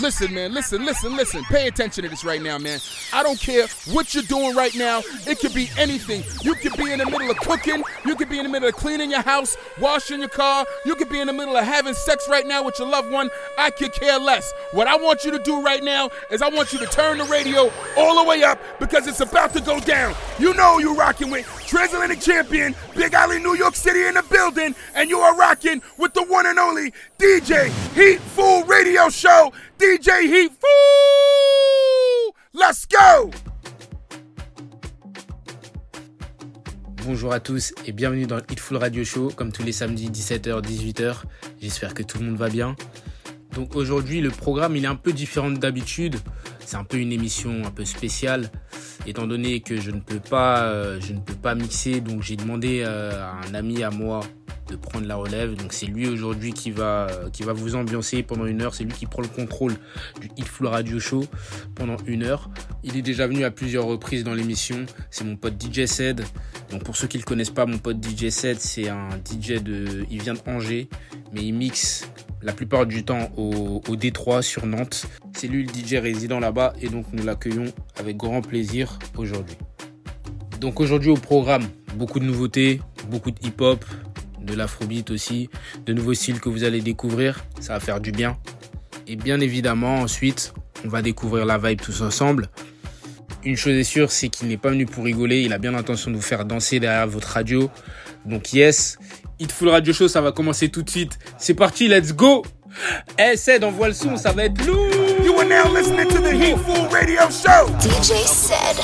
Listen, man, listen, listen, listen. Pay attention to this right now, man. I don't care what you're doing right now. It could be anything. You could be in the middle of cooking. You could be in the middle of cleaning your house, washing your car. You could be in the middle of having sex right now with your loved one. I could care less. What I want you to do right now is I want you to turn the radio all the way up because it's about to go down. You know you're rocking with Transatlantic Champion, Big Alley, New York City in the building, and you are rocking with the one and only DJ Heat Fool Radio Show. DJ Heat Fool! Let's go! Bonjour à tous et bienvenue dans le Hitful Radio Show, comme tous les samedis 17h, 18h. J'espère que tout le monde va bien. Donc aujourd'hui, le programme est un peu différent d'habitude. C'est un peu une émission un peu spéciale, étant donné que je ne peux pas, euh, je ne peux pas mixer. Donc j'ai demandé euh, à un ami à moi de prendre la relève. Donc c'est lui aujourd'hui qui va, qui va vous ambiancer pendant une heure. C'est lui qui prend le contrôle du Hitful Radio Show pendant une heure. Il est déjà venu à plusieurs reprises dans l'émission. C'est mon pote DJ Sed. Donc pour ceux qui le connaissent pas, mon pote DJ Sed, c'est un DJ de, il vient de Angers, mais il mixe la plupart du temps au, au Détroit sur Nantes. C'est lui le DJ résident là-bas et donc nous l'accueillons avec grand plaisir aujourd'hui. Donc aujourd'hui au programme, beaucoup de nouveautés, beaucoup de hip-hop, de l'afrobeat aussi, de nouveaux styles que vous allez découvrir, ça va faire du bien. Et bien évidemment ensuite, on va découvrir la vibe tous ensemble. Une chose est sûre, c'est qu'il n'est pas venu pour rigoler, il a bien l'intention de vous faire danser derrière votre radio. Donc yes, Hitful Radio Show, ça va commencer tout de suite. C'est parti, let's go Eh, Ced, envoie le son, ça va être lourd You are now listening to the Heat Fool Radio Show. DJ said.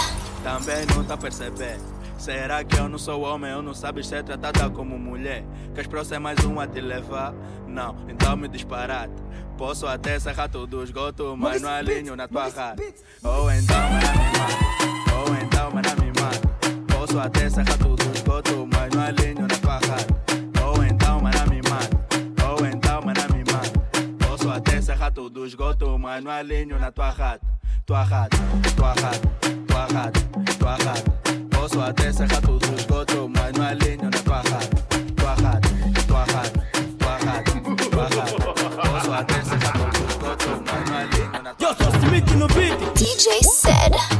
Também não tá perceber. Será que eu não sou homem ou não sabes ser tratada como mulher? Que as próximas é mais uma a te levar? Não, então me disparate. Posso até serrar todo o esgoto, mas não alinho na tua rata. Ou então, mas me mata. Ou então, mas me mata. Posso até serrar todo o esgoto, mas não alinho na tua rata. Esgoto, mas não alinho na tua rata. Tua rata, tua rata, tua rata, tua rata. Posso até serrar todo o esgoto, mas não alinho na tua rata. Tua rata, tua rata, tua rata, tua rata. Posso até serrar todo o esgoto, mas não alinho na tua Eu sou Smith no beat. DJ Sed.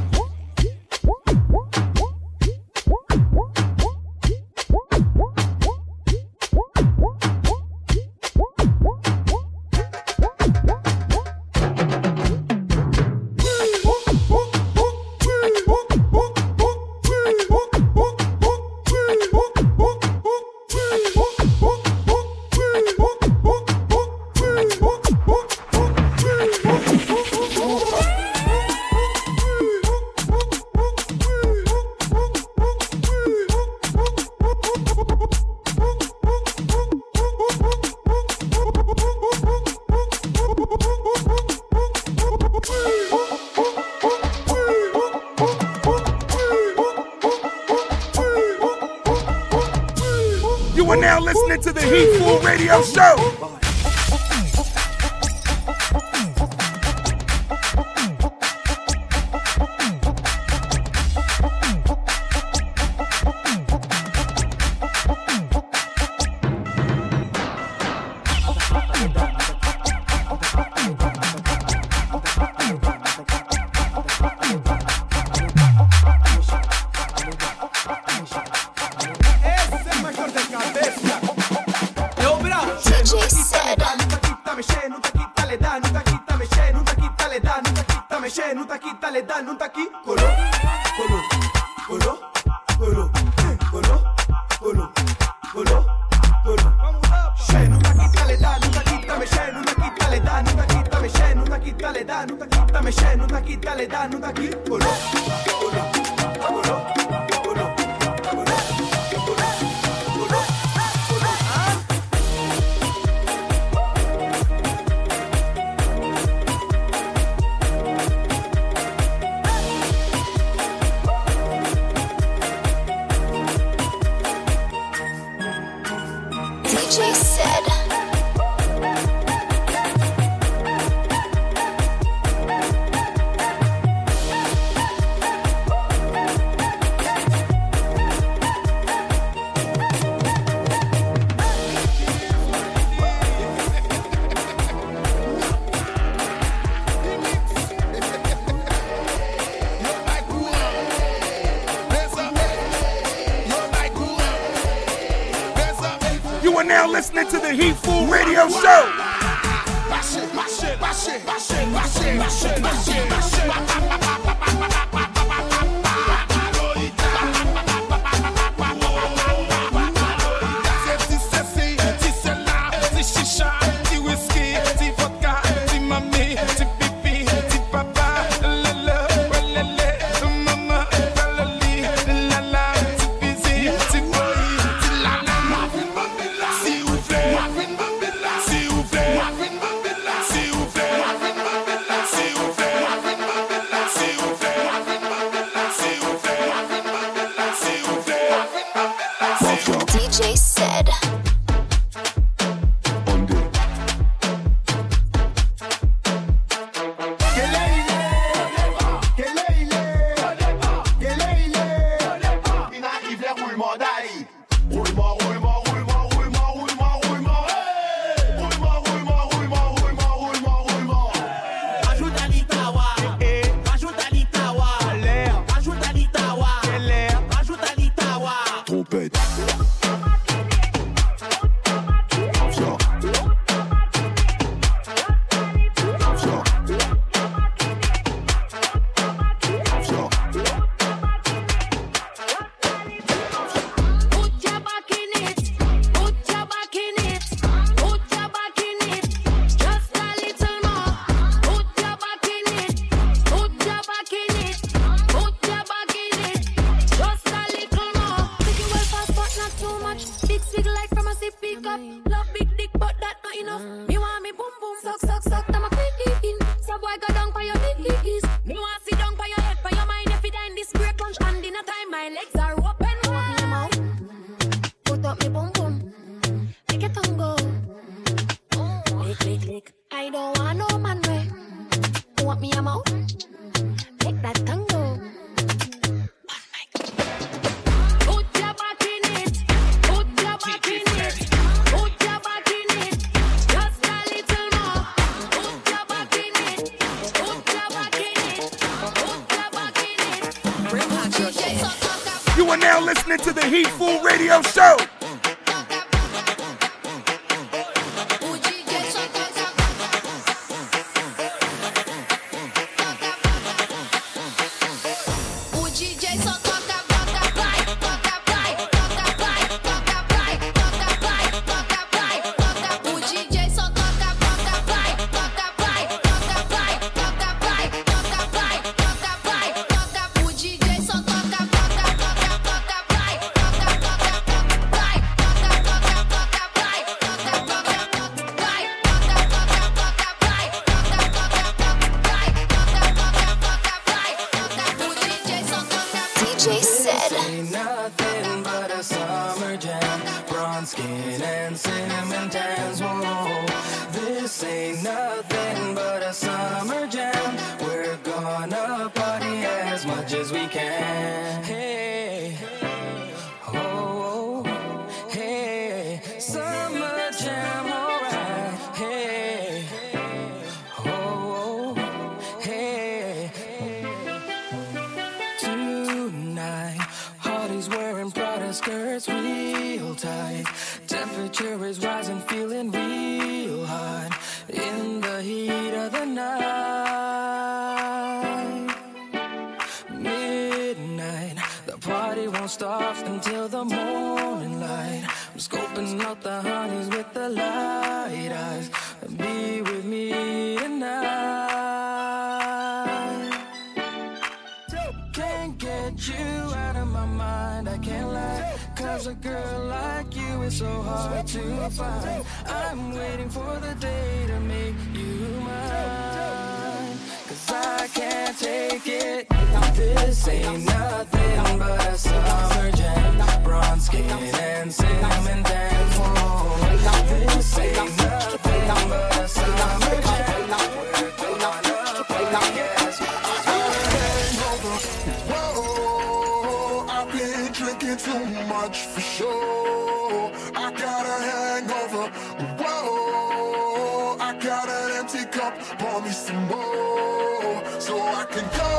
Whoa, I got an empty cup, pour me some more. So I can go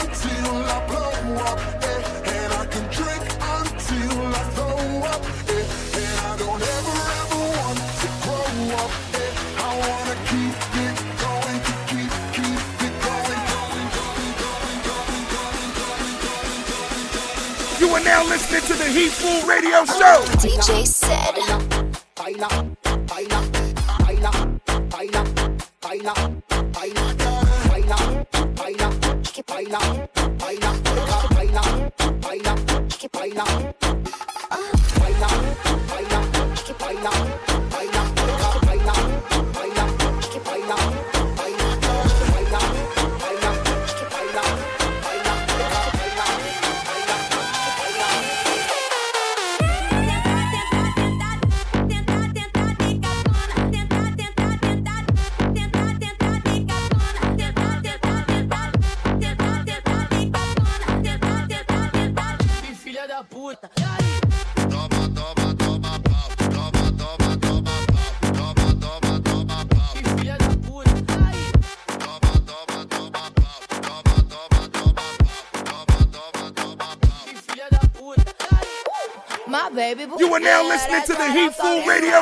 until I blow up eh, And I can drink until I throw up eh, And I don't ever, ever want to grow up eh, I wanna keep You are now listening to the Hitful Radio Show. DJ Sed.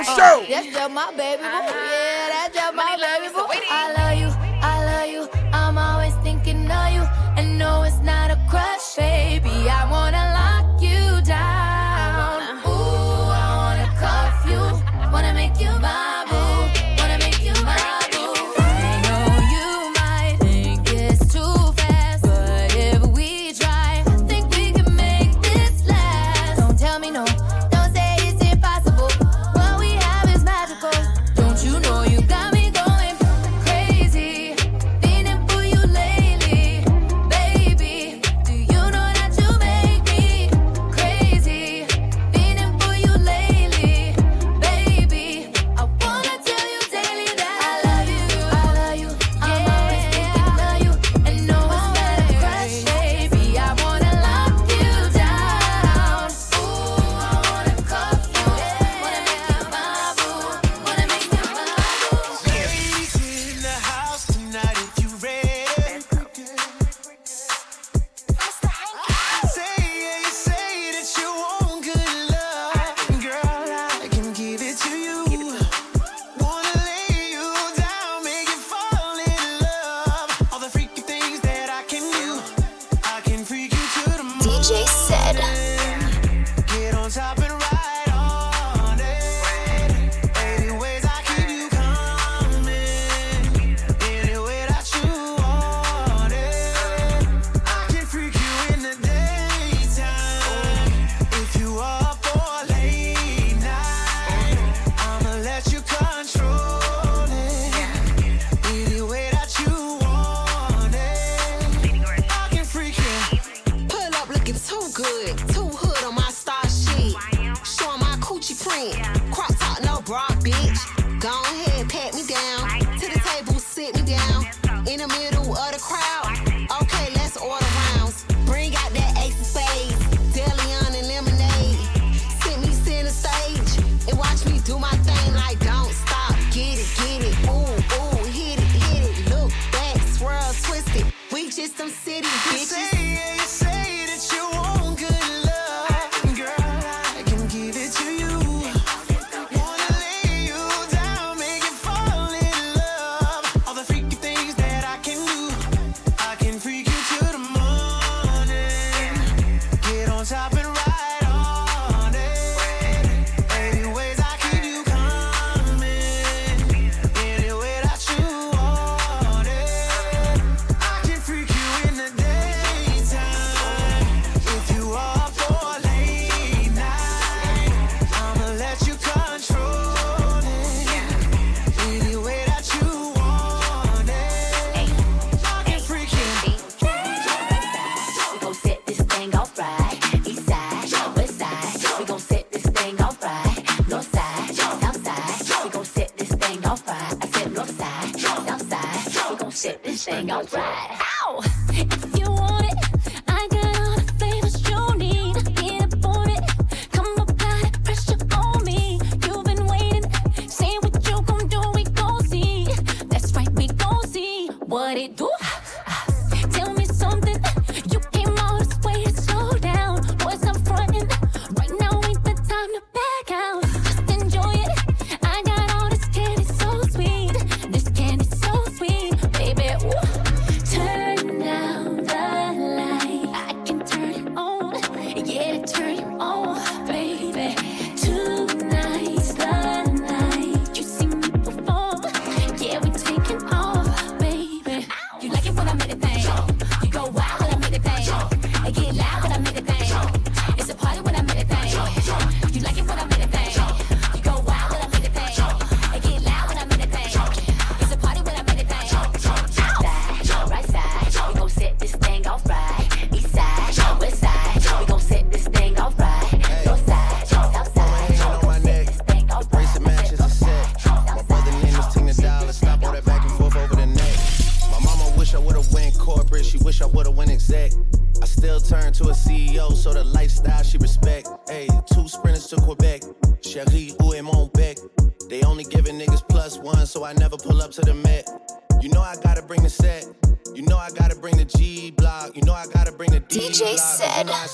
show. That's just my baby boo. Yeah, that's just my baby boo. I love.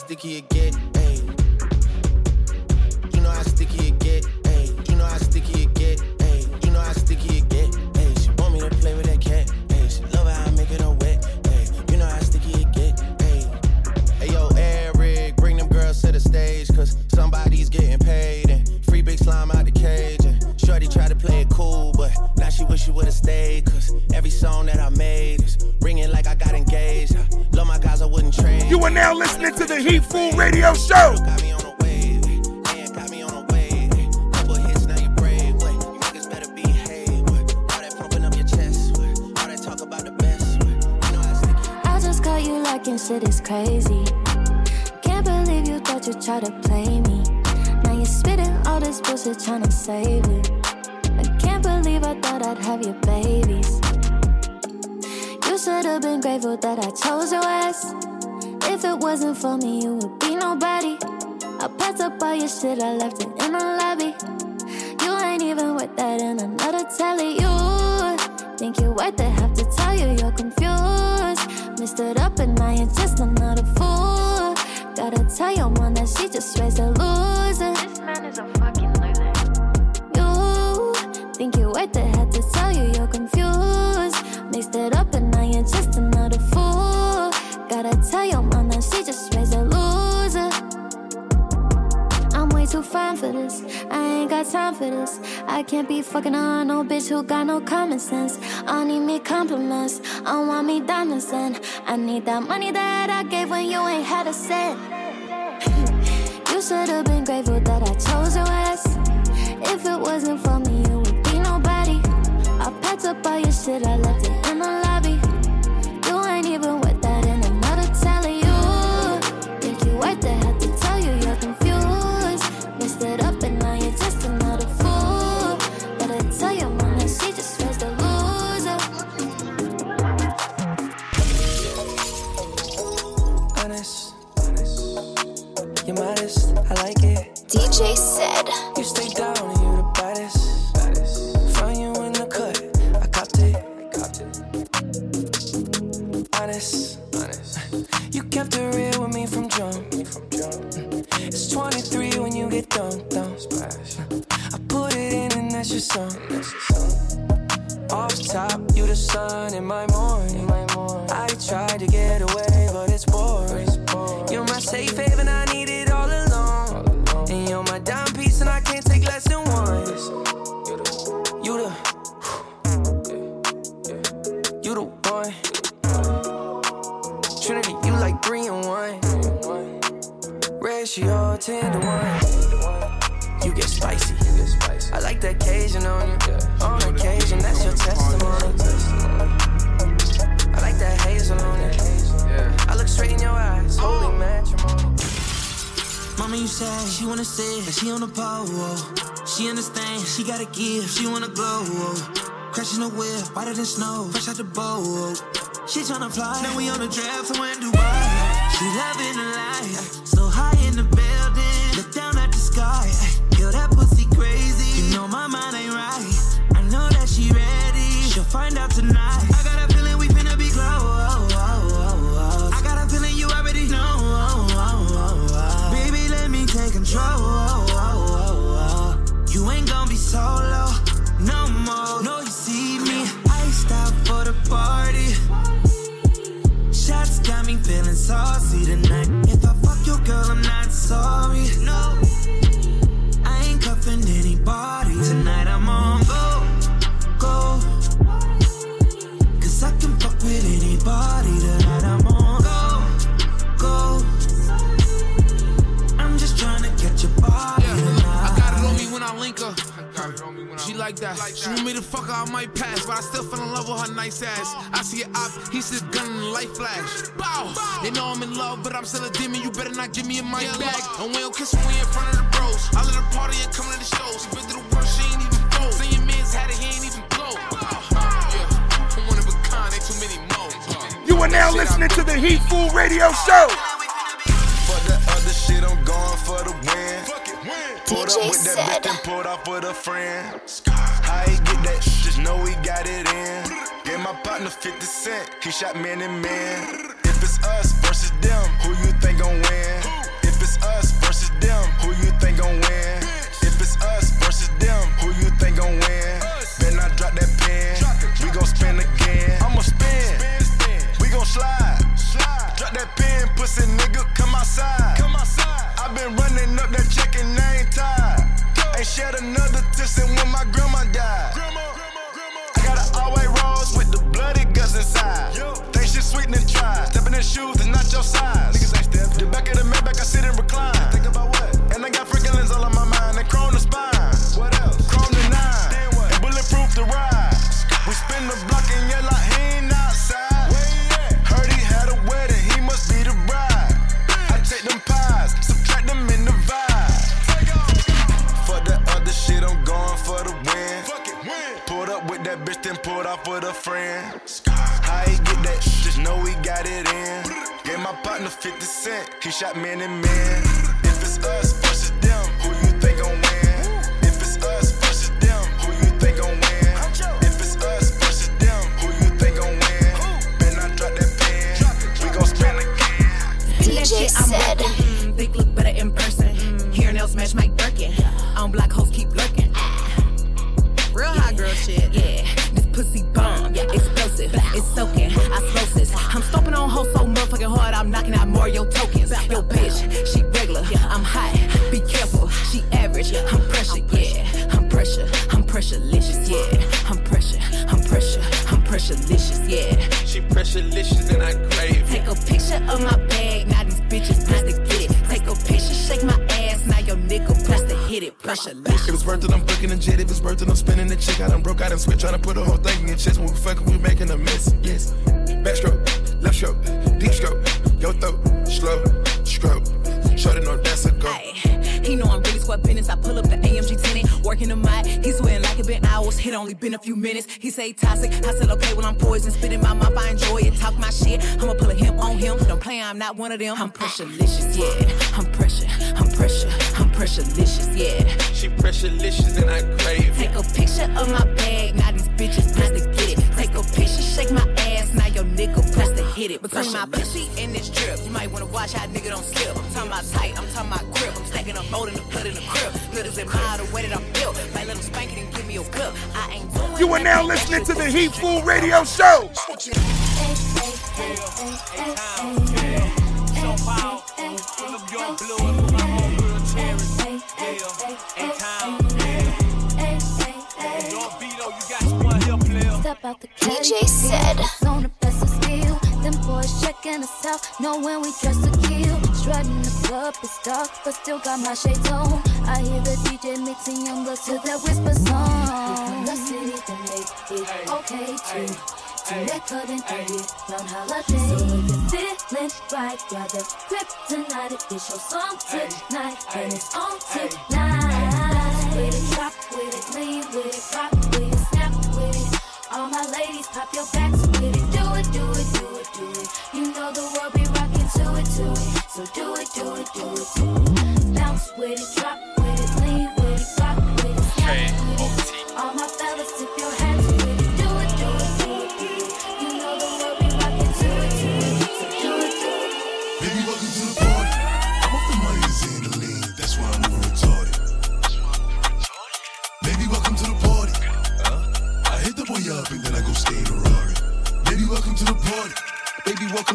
Sticky get. Too fine for this. I ain't got time for this. I can't be fucking on no bitch who got no common sense. I need me compliments. I want me diamonds and I need that money that I gave when you ain't had a cent. you should have been grateful that I chose your ass. If it wasn't for me, you would be nobody. I packed up all your shit, I left Said. You stay down and you the baddest. Find you in the cut, I copped it. Honest, honest. you kept it real with me from jump. It's 23 when you get done, done. I put it in and that's your song. Off top, you the sun in my morning. She wanna sit, but she on the pole. She understand, she gotta give, she wanna glow. Crashing the whip, whiter than snow, fresh out the boat. She tryna fly, now we on the draft, somewhere in Dubai. She loving the life, me to fuck her, I might pass, but I still fell in love with her nice ass. I see it up, he says gun in the light flash. Bow! They know I'm in love, but I'm still a demon. You better not give me a mic back. And we don't kiss when we in front of the bros. I let her party and come to the show. She been through the worst, she ain't even go. Say your man's had it, he ain't even blow. Yeah, I'm one of a kind, ain't too many more. You are are now listening to the Hitful Radio Show. For the other shit, I'm going for the win. Pulled up DJ with that said. bitch and pulled off with a friend. He get that? Just know he got it in. Gave my partner 50 cent. He shot man and man. If it's us versus them, who you think gon' win? If it's us versus them, who you think gon' win? If it's us versus them, who you think gon' win? Then I drop that pen. We gon' spin again. I'ma spin. We gon' slide. Drop that pen, pussy nigga, come outside. Come outside. i been running up that check and I ain't tired. Ain't shed another tear since when my grandma died. I got an all-white rose with the bloody guts inside. Think shit sweet and try. Stepping in shoes is not your size. Niggas ain't step. The back of the one of them. I'm uh, pressurelicious, yeah. I'm pressure, I'm pressure, I'm pressurelicious, yeah. She pressurelicious and I crave it. Take a picture of my bag, now these bitches press to get it. Take a picture, shake my ass, now your nigga press to hit it. Between my pussy and this drip, you might wanna watch how nigga don't slip. I'm talking about tight, I'm talking about grip. I'm stacking up more than the blood in the crib. Niggas admire the way that I'm built. Might let them spank it and give me a clip. I ain't doing You are now listening to the Hitful Radio Show. Step boys checking us out, knowing we dress to kill. Strutting the club, it's dark, but still got my shades on. I hear the DJ mixing young girls to that whisper song. The city to make it okay too. To record and edit round holiday. So if you're feeling right, grab the grip tonight. It is your song tonight, and it's on tonight. With it, drop with it, lean with it, rock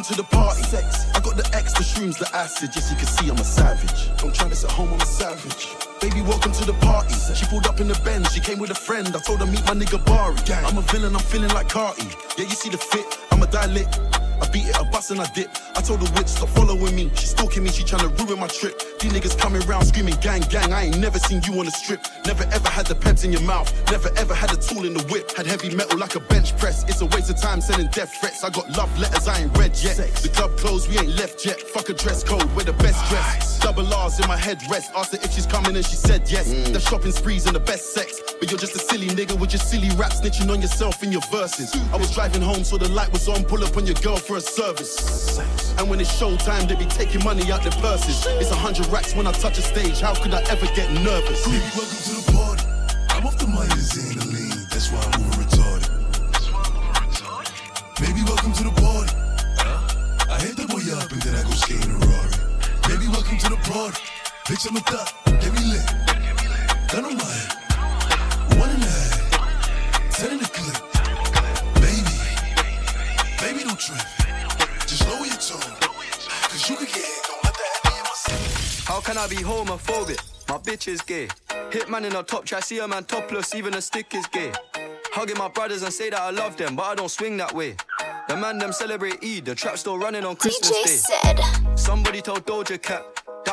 to the party. Sex. I got the extra shrooms, the acid. Yes, you can see I'm a savage. Don't try this at home, I'm a savage. Baby, welcome to the party. She pulled up in the Benz. She came with a friend. I told her meet my nigga Bari. I'm a villain. I'm feeling like Carti. Yeah, you see the fit. I'm a dilate. I beat it, I bust and I dip. I told the witch stop following me. She stalking me. She trying to ruin my trip. These niggas coming round screaming gang gang. I ain't never seen you on the strip. Never ever had the peps in your mouth. Never ever had a tool in the whip. Had heavy metal like a bench press. It's a waste of time sending death threats. I got love letters I ain't read yet. The club closed, we ain't left yet. Fuck a dress code, we're the best dress. Double R's in my head rest. Asked her if she's coming and she said yes. Mm. The shopping sprees and the best sex. But you're just a silly nigga with your silly rap snitching on yourself in your verses. I was driving home so the light was on. Pull up on your girl for a service. And when it's showtime, they be taking money out their purses. It's a hundred racks when I touch a stage. How could I ever get nervous? Baby, welcome to the party. I'm off the minus and the lean. That's why I'm moving retarded. Baby, welcome to the party. I hit the boy up and then I go skate in a Rari. Baby, welcome to the party. Bitch, I'm a thot. Get me lit. Gun on my head. Can I be homophobic? My bitch is gay. Hitman in a top try, see a man topless, even a stick is gay. Hugging my brothers and say that I love them, but I don't swing that way. The man them celebrate Eid, the trap still running on Christmas DJ Day. said. Somebody told Doja Cat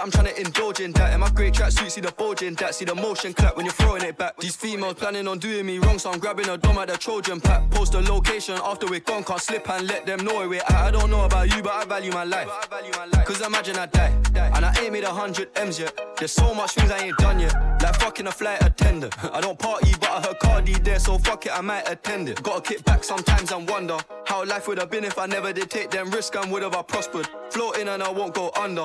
I'm trying to indulge in that. In my great tracksuit, see the bulge in that. See the motion clap when you're throwing it back. These females planning on doing me wrong, so I'm grabbing a dome at the Trojan pack. Post the location after we're gone, can't slip and let them know where at. I don't know about you, but I value my life. Cause imagine I die, and I ain't made a hundred M's yet. There's so much things I ain't done yet. Like fucking a flight attendant. I don't party, but I heard Cardi there, so fuck it, I might attend it. Gotta kick back sometimes and wonder how life would have been if I never did take them risks and would have I prospered. Floating and I won't go under.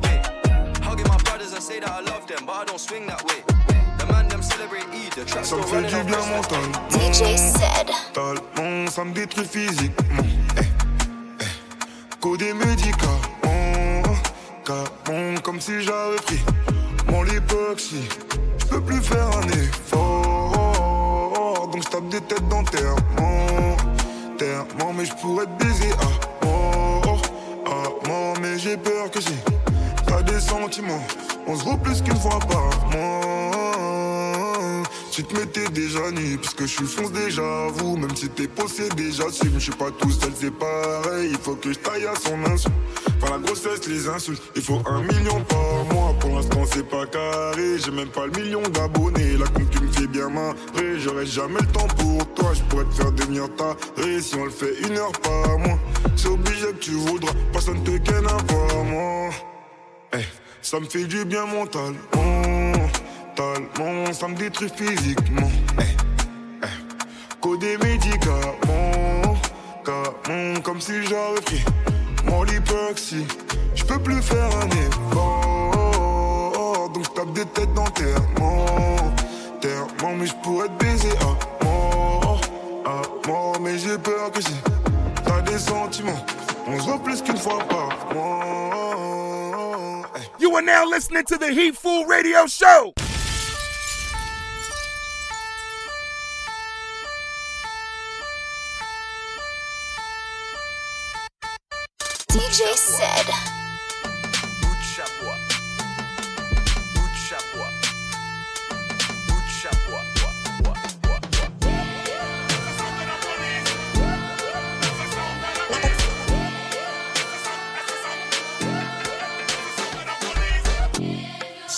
that I love them, but I don't swing that way. The man them celebrate Eid, the trap Ça me fait du bien Day. mental. DJ said. Mentalement, ça me détruit physiquement. Eh, eh. Coder médicaments, camon, comme si j'avais pris mon lipoxy. Je peux plus faire un effort, donc je tape des têtes d'enterrement. Terrement, mais je pourrais te baiser à mort, à mort, mais j'ai peur que si t'as des sentiments, on se plus qu'une fois par mois. Tu te mettais déjà nu, puisque je suis fonce déjà vous Même si t'es possédé, j'assume. Je suis pas tout seul, c'est pareil. Il faut que je taille à son insu. Par la grossesse, les insultes. Il faut un million par mois. Pour l'instant, c'est pas carré. J'ai même pas le million d'abonnés. La concu me fait bien marrer. J'aurai jamais le temps pour toi. Je pourrais te faire devenir taré si on le fait une heure par mois. C'est obligé que tu voudras. Personne te ken à moi. Eh, ça me fait du bien mentalement. Mentalement, ça me détruit physiquement. Eh, eh. Coder médicaments, camon, comme si j'avais pris mon lipoxy. Je peux plus faire un effort, donc je tape des têtes d'enterrement. Terrement, mais je pourrais te baiser à mort, à mais j'ai peur que si t'as des sentiments, on se voit plus qu'une fois par mois. You are now listening to the Hitful Radio Show. DJ Sed.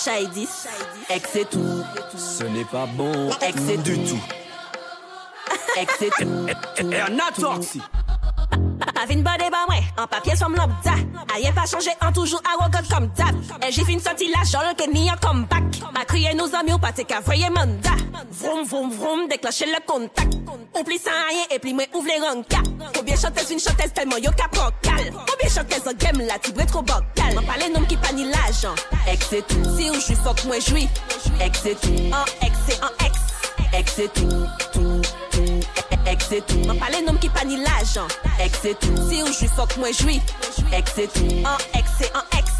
Shady, ex c'est tout. Ce n'est pas bon, ex c'est du tout. Ex c'est tout. Et on a torsi. Pas vin bade ba mwen, an papye som lambda Ayen pa chanje, an toujou arrogant kom dab E j'ai fin sorti la jol ke ni an comeback. Ma kriye nou zami ou pate ka voye manda Vroom vroom vroom, déclencher le contact Ou pli sans rien, et pli mwen ouvre les ranka Combien chanteuse une chanteuse tellement yo ka pran kal Combien chanteuse en game la tibre trop bocal M'en pale nom ki pa ni l'ajan Ex c'est tout. Si ou jwi fok mwen jwi Ex c'est tout. An ex c'est an ex Ex c'est tout, tout, tout. Ex c'est tout. M'en pale nom ki pa ni l'ajan Ex c'est tout. Si ou jwi fok mwen jwi Ex c'est tout. An ex c'est an ex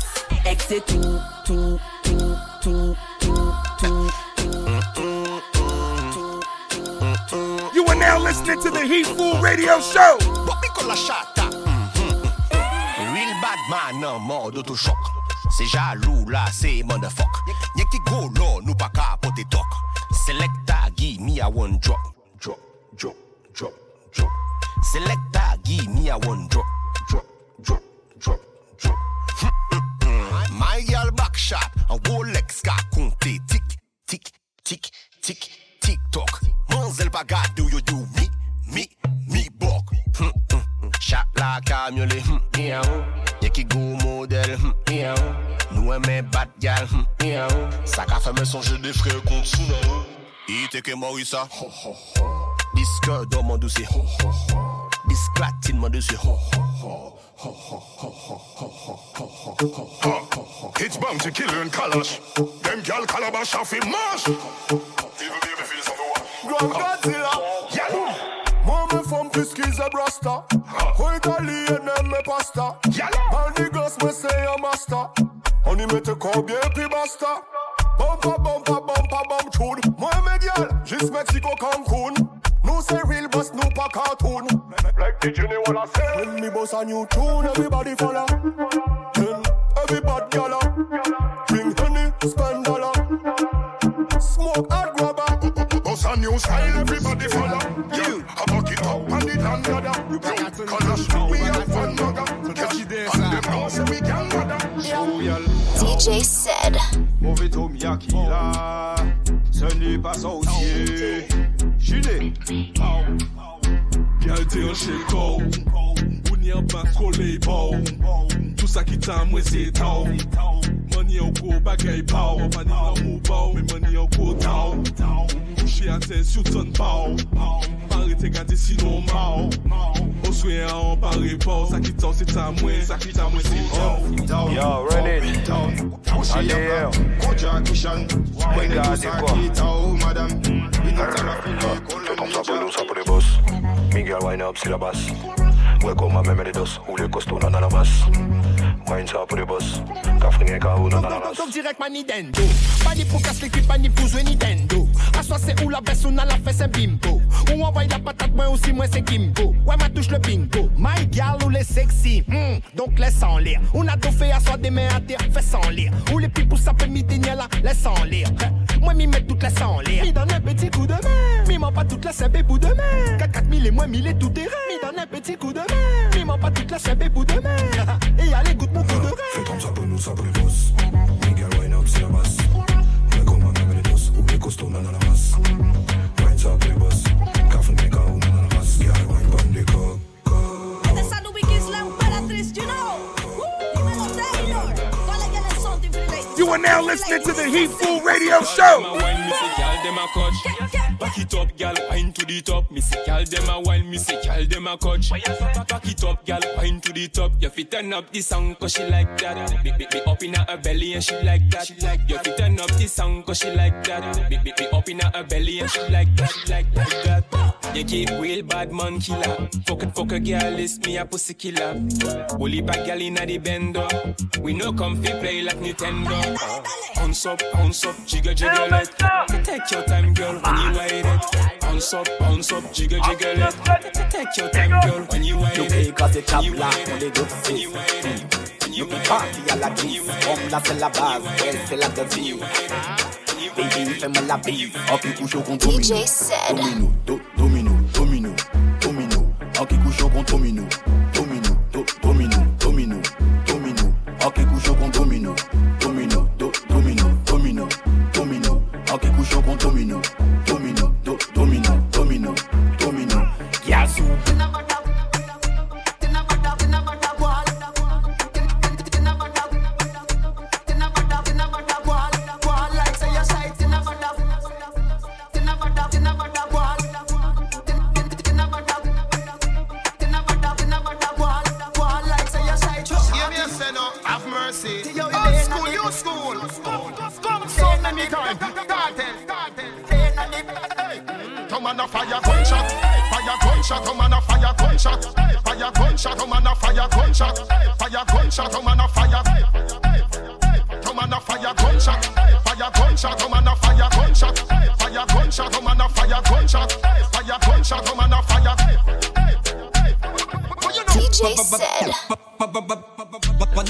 Ex c'est tout, tout, tout, tout, listening to the Hitful Radio Show. Piccola chata. Real bad man en mode autochoc. C'est jaloux là, c'est motherfuck. Y'a qui go là, nous pas capoter talk. Selecta, give me a one drop. Drop, drop, drop, drop. Selecta, give me a one drop. Drop, drop, drop, drop. My girl back shot, un Rolex ka compté. Tic, tic, tic, tic, tic toc. Manzel pa gade ou yo do mi, mi, mi bok. Hum, hum, hum. Chat la kamyole, hum, miaou. Y'a qui go modèle, hum, miaou. Nous aimons bad gal, hum, miaou. Ça ka fait me songer des frères contre Sunao. Ite que Morissa. Disque dans mon dossier. Disclatine mon dossier. It's bound to kill you in Kalash. Them gal calabash off in mash. Even baby feels of a Grand Godzilla. Me femme puisqu'ils est brasta. Au italien aime mes pasta. And the girls me say a master. On y mette combien puis basta. Bumpa bumpa bumpa bum tune. Moi mes gal, juste Mexico Cancun. Nous c'est real boss, nous pas cartoon. Like the Jenny wanna say. When me boss a new tune, everybody follow. Then everybody gala. Drink honey, spend dollar. A new style, everybody follow. You, I back it up and it and gather. Yo, Kalash, we have fun nugga. Catch it there, and them know say we can gather. DJ Sed. Mauvais Tom Yakila, ce n'est pas sorcier. Gilet. Bien te an chel Ou ni an ban kole pou Tout sa ki tan mwen se tau Mani an kou bagay pou Mani an mou pou Men mani an ten sou ton Pare te gade si non mau Oswe an pare pou Sa ki tau se tan mwen Sa ki tan mwen se tau Yo, run it. Allez, Koja Kishan. When the juice are kita, madam. We not a feel Tom sape, nous sape les boss. Miguel wine up si la basse. Welcome à même les dos. Ou les costauds dans la masse. Wine sape les boss. Cafrine ka ou dans la direct ma Nintendo. Pas ni pour casse l'équipe, pas ni pour jouer Nintendo. À soi c'est où la baisse, on a la fesse un bimbo. On envoie la patate, moi aussi moi c'est Kimbo. Ouais ma touche le bingo. My gal ou les sexy, hmm, donc laisse en lire. On a tout fait à soi des mains à terre, fais sans lire. Ou les pipous ça peut m'y là, laisse en lire. Moi m'y mettre toutes les sans lire. M'y donne un petit coup de main. M'y m'en pas toutes les CB bout de main 4 4 000 et moi mille et tout terrain. M'y donne un petit coup de main M'y m'en pas toutes les CB bout de main Et allez goûte mon coup de rein Fais Tom sape, nous sape les boss. Miguel wine up si la basse. Welcome à même les dos. Ou les costauds dans la masse. Wine sape les boss. Cafrine ka ou dans la masse. Girl wine bam de coke. Essa do Wikis lá para triste, you know. Dímelo, Taylor. Toda la gana something for the ladies. You are now listening to the Hitful Radio Show. Back it up, gal, wine to the top. Me say, gal dem a wine, me say, gal dem a coach. Back it up, gal, wine to the top. You fit turn up the song 'cause she like that. Big, big, big up in her belly and she like that. You fit turn up the song 'cause she like that. Big, big, big up in her belly and she like that, like that, like that. You keep real bad man killer. Fuck it, fuck a girl, it's me a pussy killer. Bully back gal inna the bendo. We no come fi play like Nintendo. Bounce up, bounce up, jiggle jiggle it. Take your time, girl, when you ride it. Bounce up, bounce up, jiggle jiggle it. Take your time, girl, when you ride it. payons quand c'est cap là, on est d'autres fils. Nous payons party à la glisse, comme là c'est la base, ouais c'est la devise. Baby, fais-moi la bise, en qui couche au contre domino. Domino, do, domino, domino, domino, en qui couche au contre domino. Domino, do, domino, domino, domino, en qui couche au contre domino. Domino, do, domino, domino, domino, en qui couche au contre domino. Domino,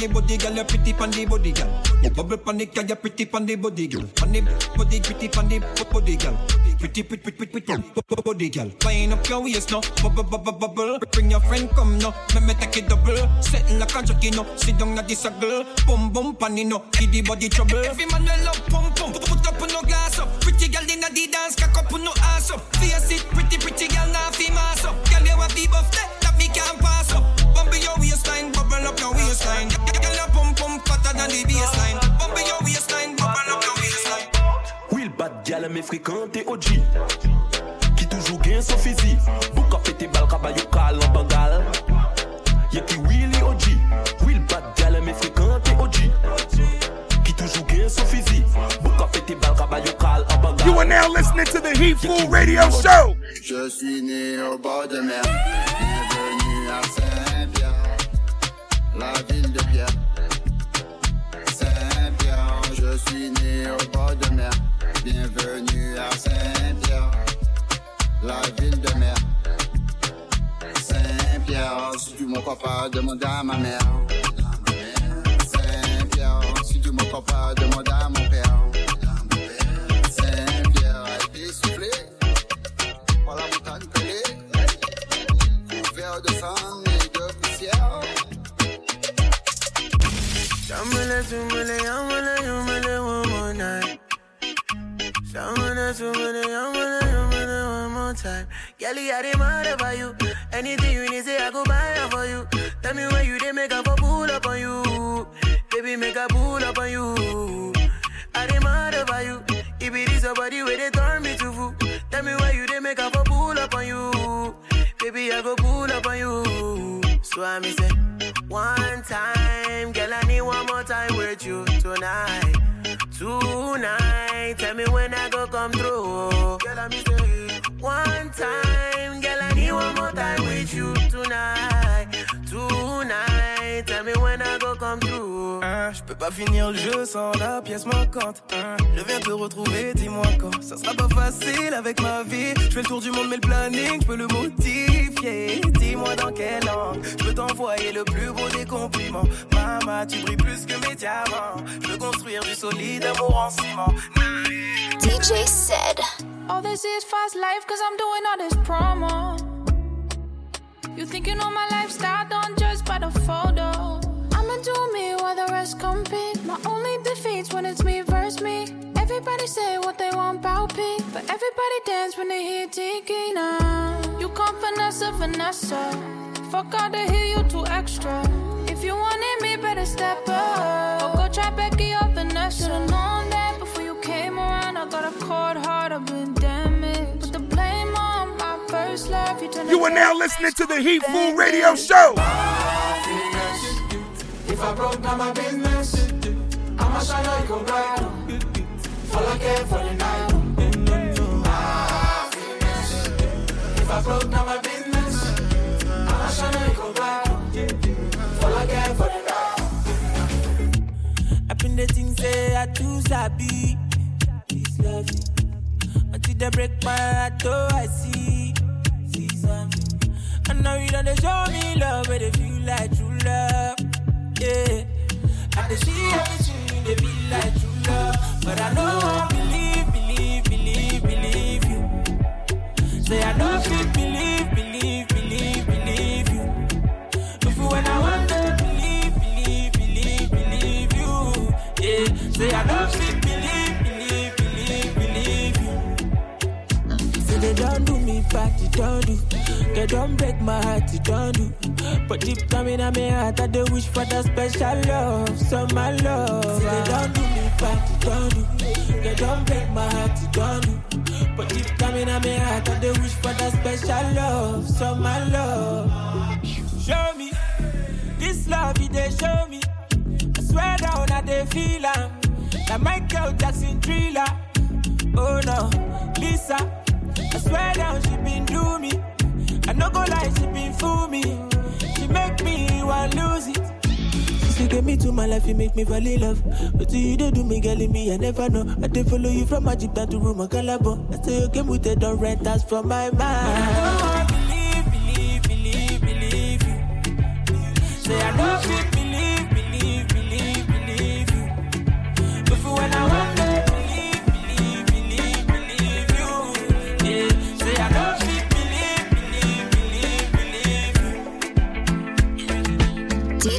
Panny body girl, you pretty panny body girl. Bubble panny girl, you pretty panny body girl. Panny body pretty panny body girl. Pretty pretty pretty pretty body girl. Wind up your waist now, bubble bubble bubble. Bring your friend come now, me me take it double. Setting like a jockey now, sit down at this girl. Boom boom panny no, give the body trouble. Every man will love pum pum, put up on no glass up. Pretty girl inna the dance, cock up on no ass up. Face it, pretty pretty girl now fi mass up. Girl you want be buff that the baseline. Bump your waistline, bubble up your waistline. Will bad gal me fréquenter OG Qui toujours gain son physique pété bal en bangal Y'a qui Willy OG Will bad gal me fréquenter OG Qui toujours gain son physique pété bal en bangal You are now listening to the Heat Fool Radio Show. Je suis né au bord de mer. Bienvenue à Saint-Pierre, la ville de Pierre. Je suis né au bord de mer. Bienvenue à Saint-Pierre, la ville de mer. Saint-Pierre, si tu me crois pas, demande à ma mère. Saint-Pierre, si tu me crois pas, demande à mon père. Saint-Pierre a été soufflé par la montagne pelée, couvert de sang et de poussière. Shamala, sumala, yamala, yamala, one more time. Girlie, I dey mad about you. Anything you need, say I go buy it for you. Tell me where you dey make up for pull up on you. Baby, make a pull up on you. I dey mad about you. If it is your body where they turn me to fool. Tell me where you dey make up for pull up on you. Baby, I go pull up on you. So I me say, one time, girl, I need one more time with you tonight. Tonight, tell me when I go come through. Girl, I me say, one time, girl, I need one more time with you tonight. Tell me when I go come through. Hein, je peux pas finir le jeu sans la pièce manquante. Hein, je viens te retrouver, dis-moi quand. Ça sera pas facile avec ma vie. Je fais le tour du monde, mais le planning, je peux le modifier. Dis-moi dans quelle langue. Je peux t'envoyer le plus beau des compliments. Maman, tu brilles plus que mes diamants. Je veux construire du solide amour en ciment. DJ said. All this is fast life, cause I'm doing all this promo. You think you know my lifestyle, by the photo. I'ma do me while the rest compete. My only defeats when it's me versus me. Everybody say what they want about me, but everybody dance when they hear Tiki now. You can't finesse a Vanessa. Fuck out to hear you too extra. If you wanted me, better step up. Or go try Becky or Vanessa. Should've known that before you came around. I got a cold heart, I've been damaged. You, turned You are now listening to the Hitful Radio Show. If I broke down my business, I'ma shine like a bright. Fall again for the night. Happiness. If I broke down my business, I'ma shine like a bright. Fall again for the night. I been the things say I too sabi. This love until they break my heart, oh I see. Something. And now you done they show me love, but they feel like true love. Yeah. I dey see everything you they be like true love, but I know I believe, believe, believe, believe you. Say I know believe, believe, believe, They don't break my heart, they don't do. But deep down in my heart, I do wish for that special love, so my love. Say they don't do me bad, they don't do. They don't break my heart, they don't do. But deep down in my heart, I do wish for that special love, so my love. Show me this love, they show me. I swear down, I they feel am. Like Michael Jackson thriller. Oh no, Lisa. I swear down, she been do me. I no go lie, she been fool me. She make me want lose it. She get me to my life, you make me fall in love. But you don't do me, girl, me, I never know. I did follow you from my down to room, Calabo. I say you came with the don't rent us from my mind. I know I believe, believe, believe, believe you. Say I know fit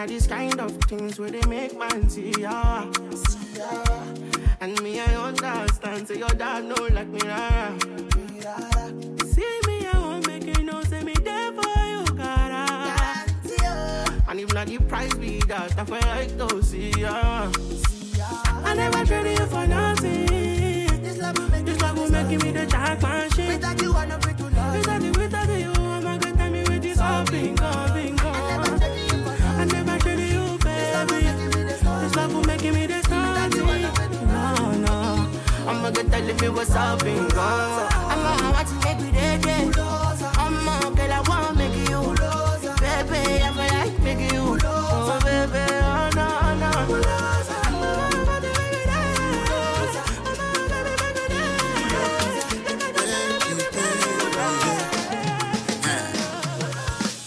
not these kind of things where they make man see ya. And me, I understand. Say your dad know like me, rara. See me, I won't make you know. Say me there for you, cara. Ah. And if not the price be that, I feel like to see ya. I never traded you for nothing. This love will make, this love will make me the jackpot shit. Without you, I'm not free to love. Without you, without I'm not tell you what's up, bingo. I'm gonna watch you make me. I'm a girl, I wanna make you. Baby, I feel like make you. Oh, baby, oh, no, no.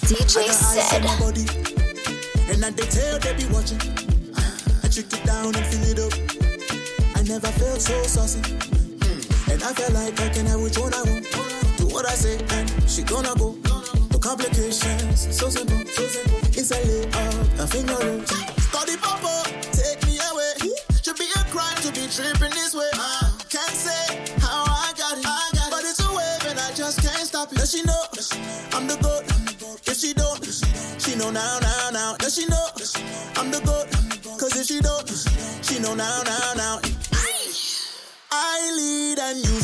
DJ Sed. And I they tell they be watching. I trick it down and fill it up. I never felt so saucy. Mm. And I feel like I can have which one I want. Do what I say and she gonna go. No complications, so simple, so simple. It's a layup, a finger roll. Study papa, take me away. Should be a crime to be tripping this way. I Can't say how I got it, but it's a wave and I I just can't stop it. Does she know I'm the goat? If she don't, she know now, now, now. Does she know I'm the goat? Cause if she don't, she know now, now, now. You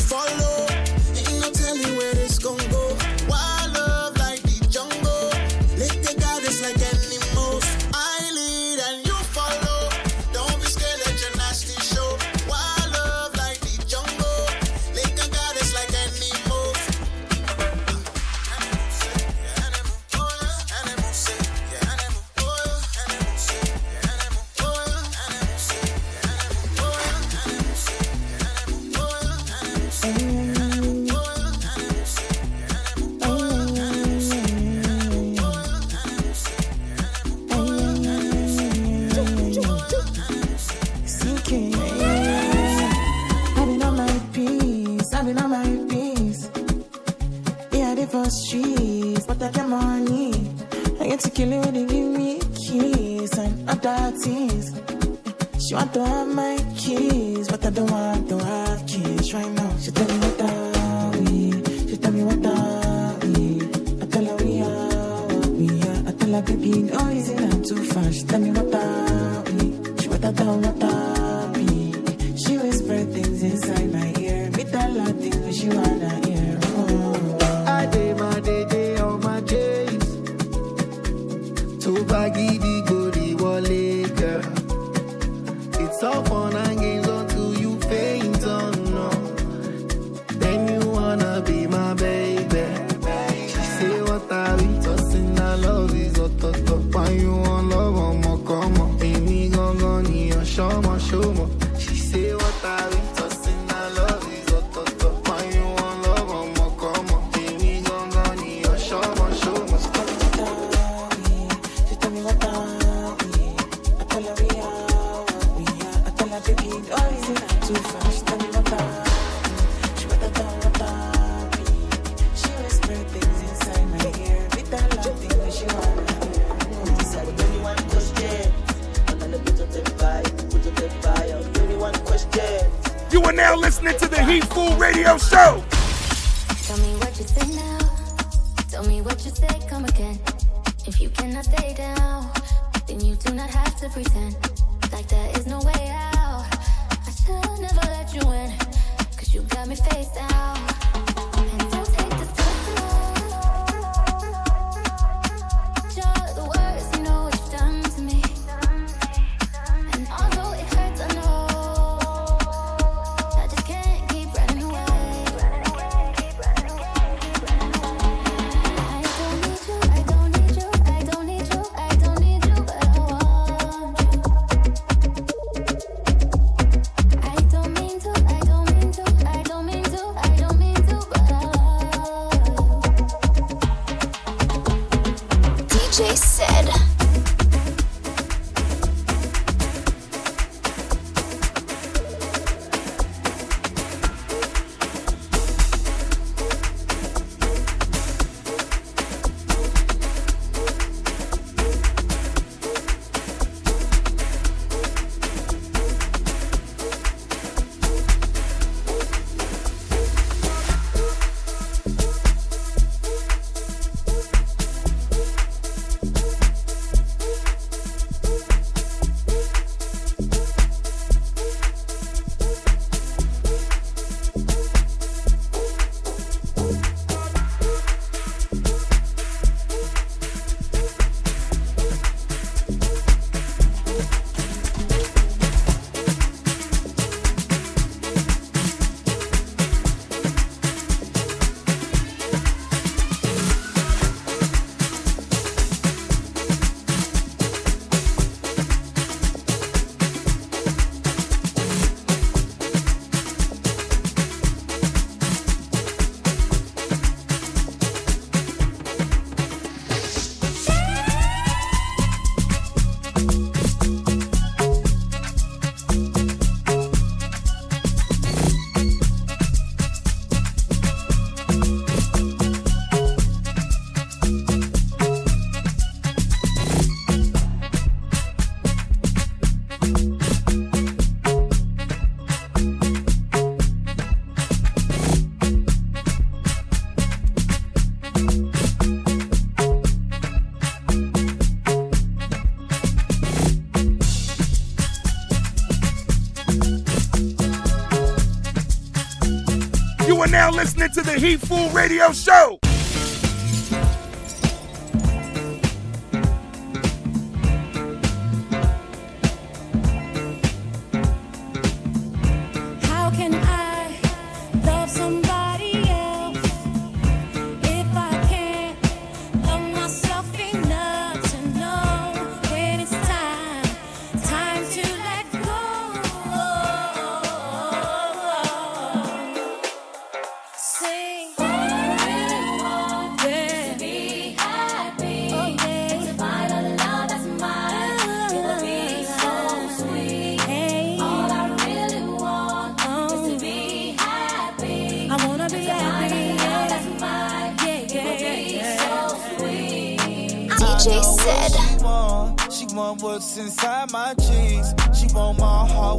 to the Hitful Radio Show.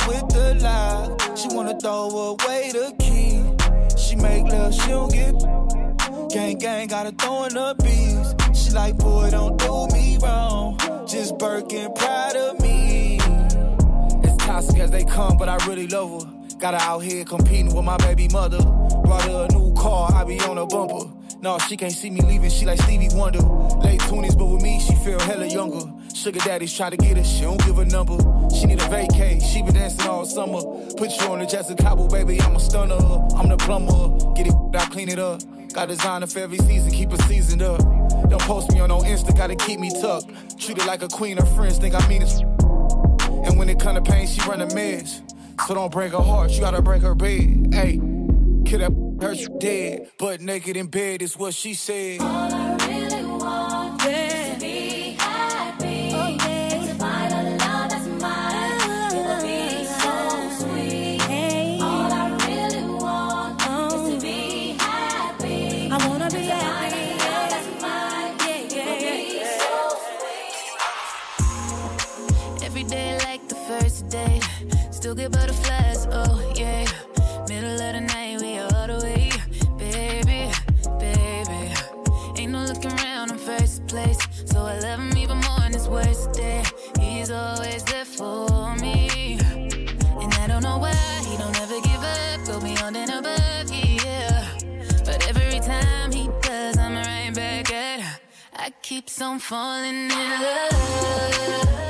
with the lie. She wanna throw away the key. She make love, she don't get. Gang, gang, gotta throw in the bees. She like, boy, don't do me wrong. Just Birkin, proud of me. As toxic as they come, but I really love her. Got her out here competing with my baby mother. Brought her a new car, I be on a bumper. No, she can't see me leaving, she like Stevie Wonder. Late 20s, but with me, she feel hella younger. Sugar daddies try to get her, she don't give a number. She need a vacay, she been dancing all summer. Put you on the Jazzy Cabo, baby, I'm a stunner. I'm the plumber, get it, I clean it up. Got designer for every season, keep it seasoned up. Don't post me on no Insta, gotta keep me tucked. Treat it like a queen, her friends think I mean it. And when it come to pain, she run a mess. So don't break her heart, you gotta break her bed. Hey, kid, that hurt you dead. But naked in bed is what she said. keeps on falling in love.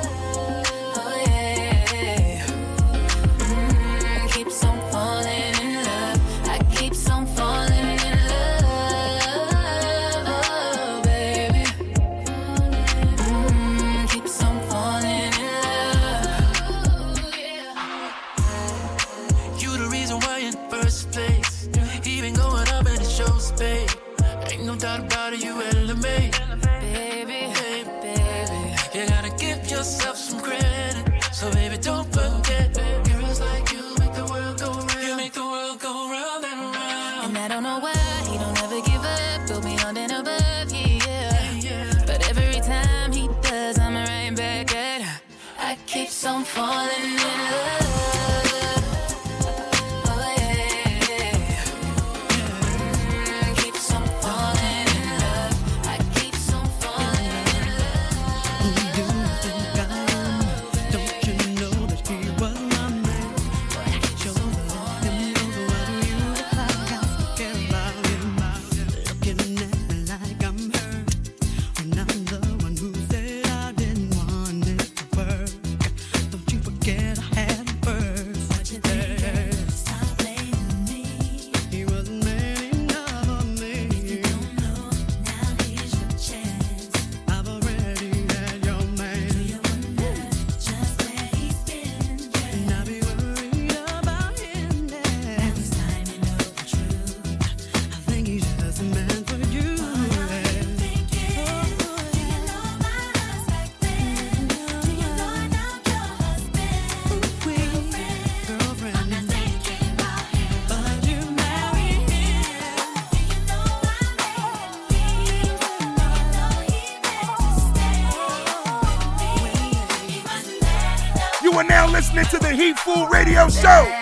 Hitful Radio Show.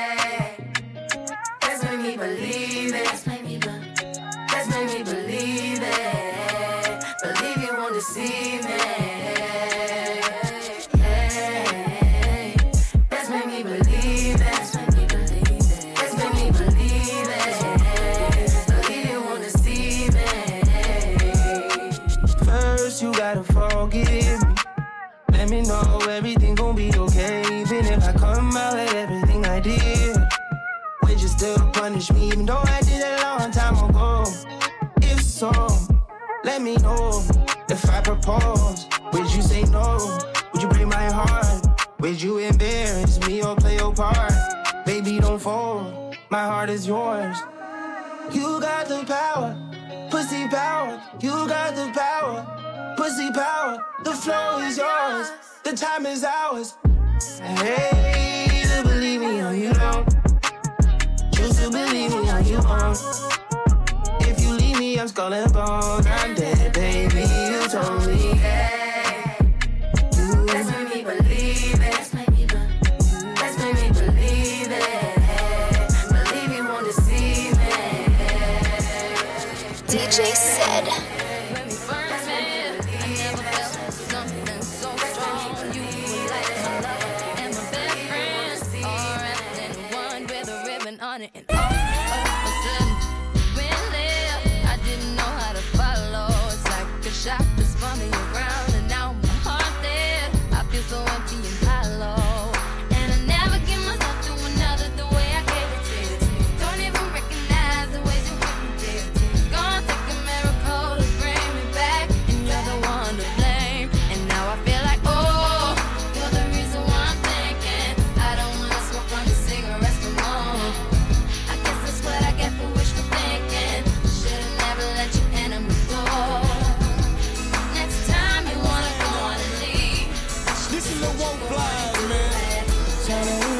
Man.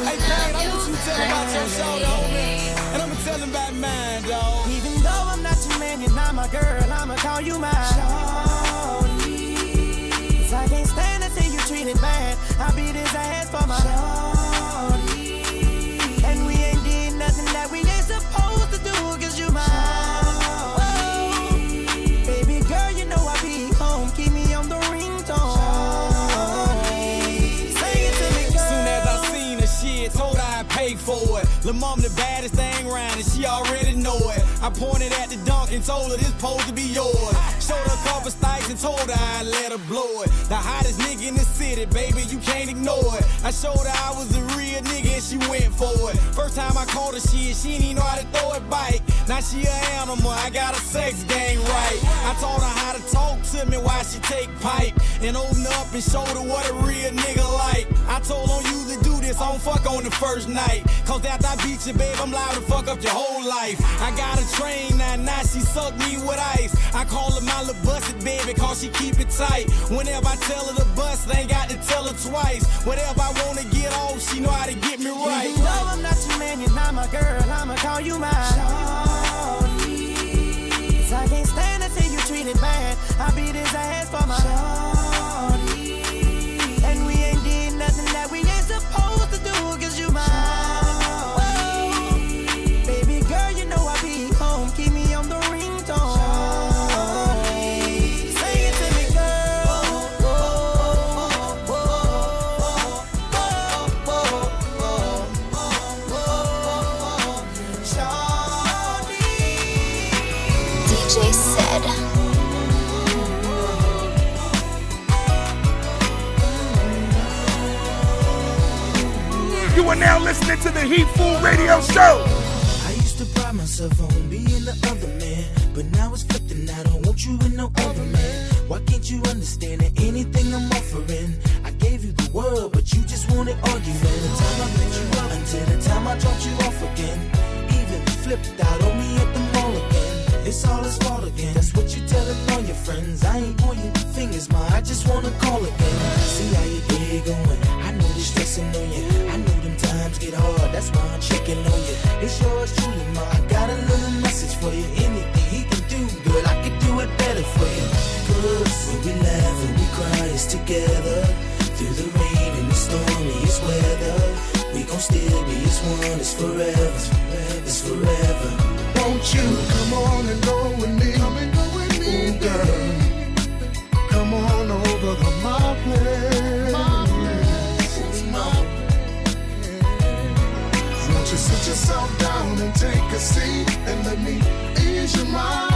Hey, I want you to tell about your show, man. And I'ma tell about mine, dawg. Even though I'm not your man, you're not my girl, I'ma call you mine. 'Cause I can't stand to see you treated bad. I beat his ass for my Shawty. Baddest thing and she already know it. I pointed at the dunk and told her this pose to be yours. I showed her couple stikes and told her I'd let her blow it. The hottest nigga in the city, baby, you can't ignore it. I showed her I was a real nigga and she went for it. First time I called her shit, she didn't know how to throw it bike. Now she a animal, I got a sex game right. I taught her how to talk to me while she take pipe. And open up and show her what a real nigga like. I told her you to do this, I don't fuck on the first night. Cause after I beat you, babe, I'm liable to fuck up your whole life. I got a train now, now she suck me with ice. I call her my little busted baby, cause she keep it tight. Whenever I tell her to bust, I ain't got to tell her twice. Whatever I wanna get off, she know how to get me right. Even though I'm not your man, you're not my girl, I'ma call you mine. Shawty. 'Cause I can't stand to see you treated bad. I beat his ass for my Shawty. You are now listening to the Heat Fool Radio Show. I used to pride myself on being the other man, but now it's flipped and I don't want you with no other man. Why can't you understand that anything I'm offering? I gave you the world, but you just argument. The time I picked you up until the time I dropped you off again. Even flipped out on me at the mall again. It's all his fault again. That's what you telling all your friends. I ain't pointing fingers. I just wanna call again. See how your day going. I know stressing on you. I know times get hard. That's why I'm checking on you. It's yours truly, ma. I got a little message for you. Anything he can do, girl, I can do it better for you. Cause when we laugh and we cry, it's together. Through the rain and the stormiest weather. We gon' still be as one. It's forever. It's forever. Won't you come on and go with me? Come and go with me, Ooh, girl. Come on over to my place. You sit yourself down and take a seat and let me ease your mind,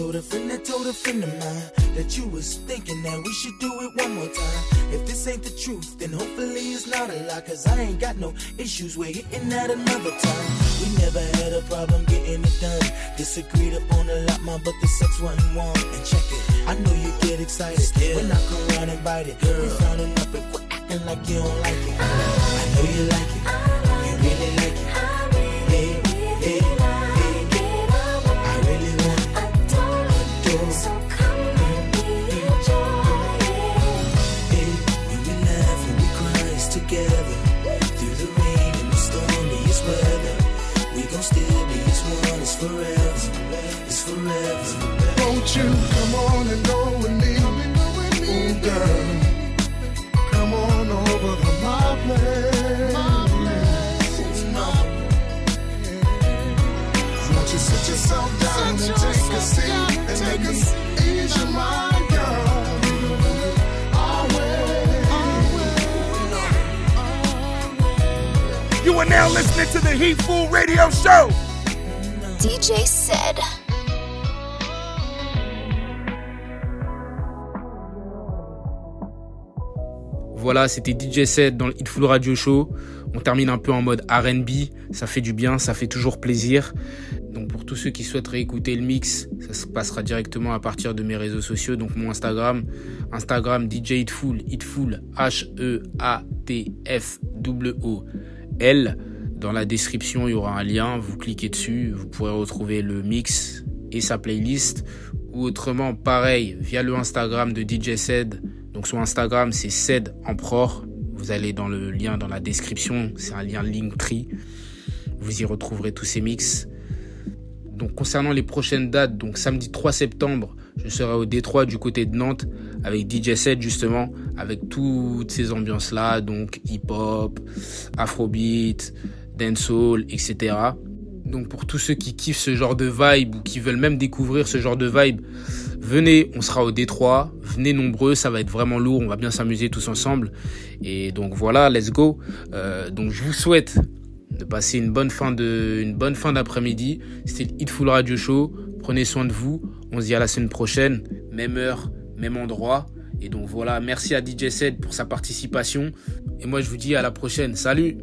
friend I told a friend of mine that you was thinking that we should do it one more time. If this ain't the truth, then hopefully it's not a lie. Cause I ain't got no issues with hitting that another time. We never had a problem getting it done. Disagreed upon a lot more, but the sex wasn't one. And check it, I know you get excited when I come around and bite it. Girl, frowning up and quit acting like you don't like it. I know you like it, It's forever. It's forever. Won't you come on and go with me? Ooh, girl. Come on over to my place. Won't you sit yourself down and take a seat and make us ease your mind, girl? You are now listening to the Hitful Radio Show. DJ said. Voilà, c'était DJ 7 dans le Hitful Radio Show. On termine un peu en mode RB. Ça fait du bien, ça fait toujours plaisir. Donc pour tous ceux qui souhaiteraient écouter le mix, ça se passera directement à partir de mes réseaux sociaux. Donc mon Instagram, Instagram DJ Hitful, Hitful, H-E-A-T-F-W-O-L. Dans la description, il y aura un lien. Vous cliquez dessus, vous pourrez retrouver le mix et sa playlist. Ou autrement, pareil, via le Instagram de DJ Sed. Donc sur Instagram, c'est Sed Emperor. Vous allez dans le lien dans la description. C'est un lien Linktree. Vous y retrouverez tous ces mix. Donc concernant les prochaines dates, donc samedi 3 septembre, je serai au Détroit du côté de Nantes avec DJ 7 justement, avec toutes ces ambiances là, donc hip-hop, afrobeat, etc. Donc pour tous ceux qui kiffent ce genre de vibe ou qui veulent même découvrir ce genre de vibe, venez, on sera au Détroit, venez nombreux, ça va être vraiment lourd, on va bien s'amuser tous ensemble. Et donc voilà, let's go. Euh, donc je vous souhaite de passer une bonne fin de, bonne fin d'après-midi. C'était le Hitful Radio Show. Prenez soin de vous. On se dit à la semaine prochaine, même heure, même endroit. Et donc voilà, merci à DJ 7 pour sa participation. Et moi je vous dis à la prochaine. Salut